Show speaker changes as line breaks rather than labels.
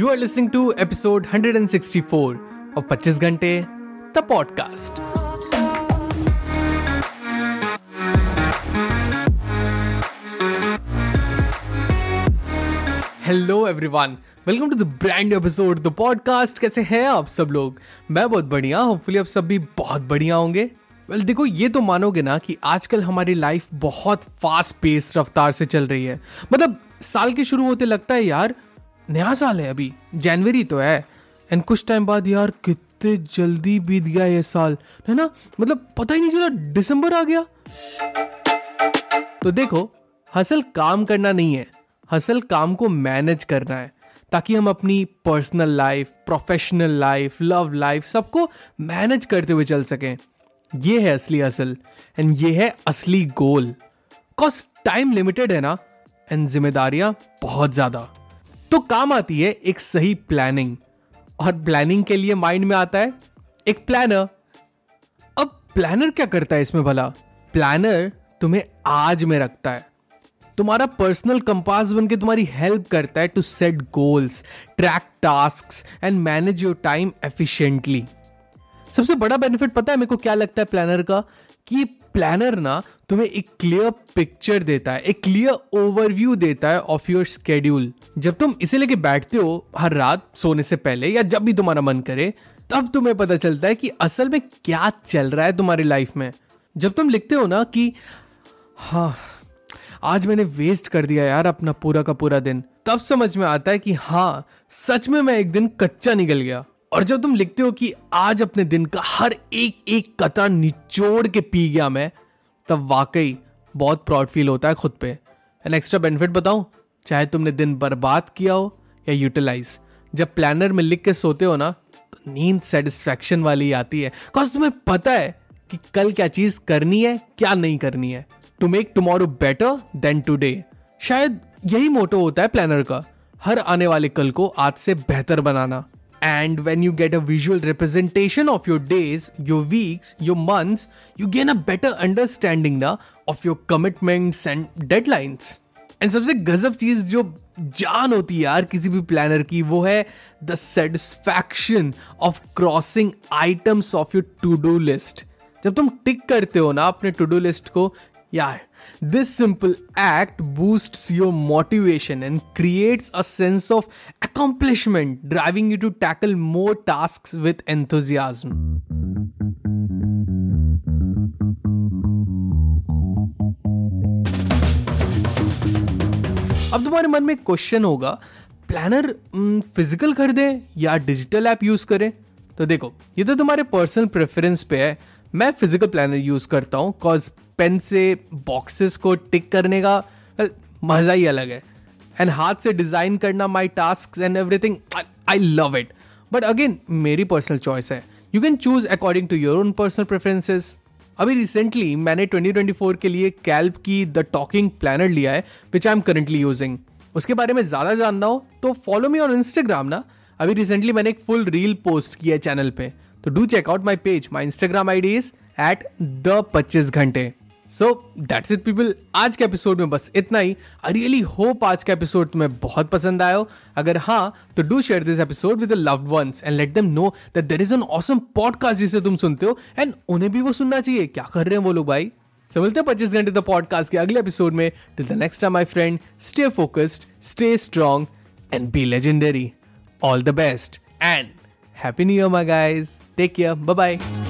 You are listening to episode 164 of 25 घंटे the podcast hello everyone welcome to the brand episode the podcast कैसे हैं आप सब लोग? मैं बहुत बढ़िया होपफुली आप सब भी बहुत बढ़िया होंगे। वेल well, देखो ये तो मानोगे ना कि आजकल हमारी लाइफ बहुत फास्ट पेस रफ्तार से चल रही है। मतलब साल के शुरू होते लगता है यार नया साल है अभी, जनवरी तो है। एंड कुछ टाइम बाद यार कितने जल्दी बीत गया ये साल, है ना? मतलब पता ही नहीं चला, दिसंबर आ गया। तो देखो हसल काम करना नहीं है हसल काम को मैनेज करना है, ताकि हम अपनी personal life professional life love life सबको मैनेज करते हुए चल सकें। ये है असली हसल एंड ये है असली गोल कॉज टाइम लिमिटेड है ना एंड जिम्मेदारियाँ बहुत ज़्यादा। तो काम आती है एक सही प्लानिंग और प्लानिंग के लिए माइंड में आता है एक प्लानर अब प्लानर क्या करता है इसमें भला? प्लानर तुम्हें आज में रखता है। तुम्हारा पर्सनल कंपास बन के तुम्हारी हेल्प करता है to set goals track task and manage your time efficiently सबसे बड़ा बेनिफिट पता है मेरे को क्या लगता है प्लानर का? कि प्लानर ना तुम्हें एक क्लियर पिक्चर देता है, एक क्लियर ओवरव्यू देता है ऑफ़ योर स्केड्यूल जब तुम इसे लेके बैठते हो, हर रात सोने से पहले या जब भी तुम्हारा मन करे, तब तुम्हें पता चलता है कि असल में क्या चल रहा है तुम्हारी लाइफ में. जब तुम लिखते हो ना कि हाँ आज मैंने वेस्ट कर दिया यार अपना पूरा का पूरा दिन, तब समझ में आता है कि हाँ सच में मैं एक दिन कच्चा निकल गया. और जब तुम लिखते हो कि आज अपने दिन का हर एक एक कतरा निचोड़ के पी गया मैं, तब वाकई बहुत प्राउड फील होता है खुद पे। एन एक्स्ट्रा बेनिफिट बताऊँ? चाहे तुमने दिन बर्बाद किया हो या यूटिलाइज जब प्लानर में लिख के सोते हो ना तो नींद सेटिस्फैक्शन वाली आती है। कॉज तुम्हें पता है कि कल क्या चीज़ करनी है, क्या नहीं करनी है। To make tomorrow better than today शायद यही मोटो होता है प्लानर का, हर आने वाले कल को आज से बेहतर बनाना। And when you get a visual representation of your days, your weeks, your months, you gain a better understanding na, of your commitments and deadlines. And सबसे गजब चीज़ जो जान होती है यार किसी भी प्लानर की वो है the satisfaction of crossing items off your to do list जब तुम टिक करते हो ना अपने टू डू लिस्ट को यार this simple act boost your motivation and creates a sense of accomplishment driving you to tackle more task with enthusiasm अब तुम्हारे मन में क्वेश्चन होगा प्लानर फ़िज़िकल खरीदे या डिजिटल ऐप यूज़ करें? तो देखो, ये तो तुम्हारे पर्सनल प्रेफरेंस पे है। मैं फ़िज़िकल प्लानर यूज़ करता हूँ कॉज पेन से बॉक्सेस को टिक करने का मज़ा ही अलग है। एंड हाथ से डिज़ाइन करना my task and everything I love it but again मेरी पर्सनल चॉइस है। You can choose according to your own personal preferences अभी रिसेंटली मैंने 2024 के लिए कैल्प की द टॉकिंग प्लानर लिया है which I am currently using उसके बारे में ज़्यादा जानना हो तो फॉलो मी ऑन इंस्टाग्राम ना। अभी रिसेंटली मैंने एक फुल रील पोस्ट किया है चैनल पे। तो do check out my page my Instagram I D is at the पच्चीस घंटे। सो दैट्स इट पीपल आज के एपिसोड में बस इतना ही। आई रियली होप आज का एपिसोड तुम्हें बहुत पसंद आया अगर हाँ तो do share this episode with loved ones and let them know that there is an awesome podcast जिसे तुम सुनते हो एंड उन्हें भी वो सुनना चाहिए। क्या कर रहे हैं वो लोग भाई? मिलते हैं पच्चीस घंटे द पॉडकास्ट के अगले एपिसोड में। Till the next time my friend stay focused stay strong and be legendary all the best and happy new year my guys take care bye bye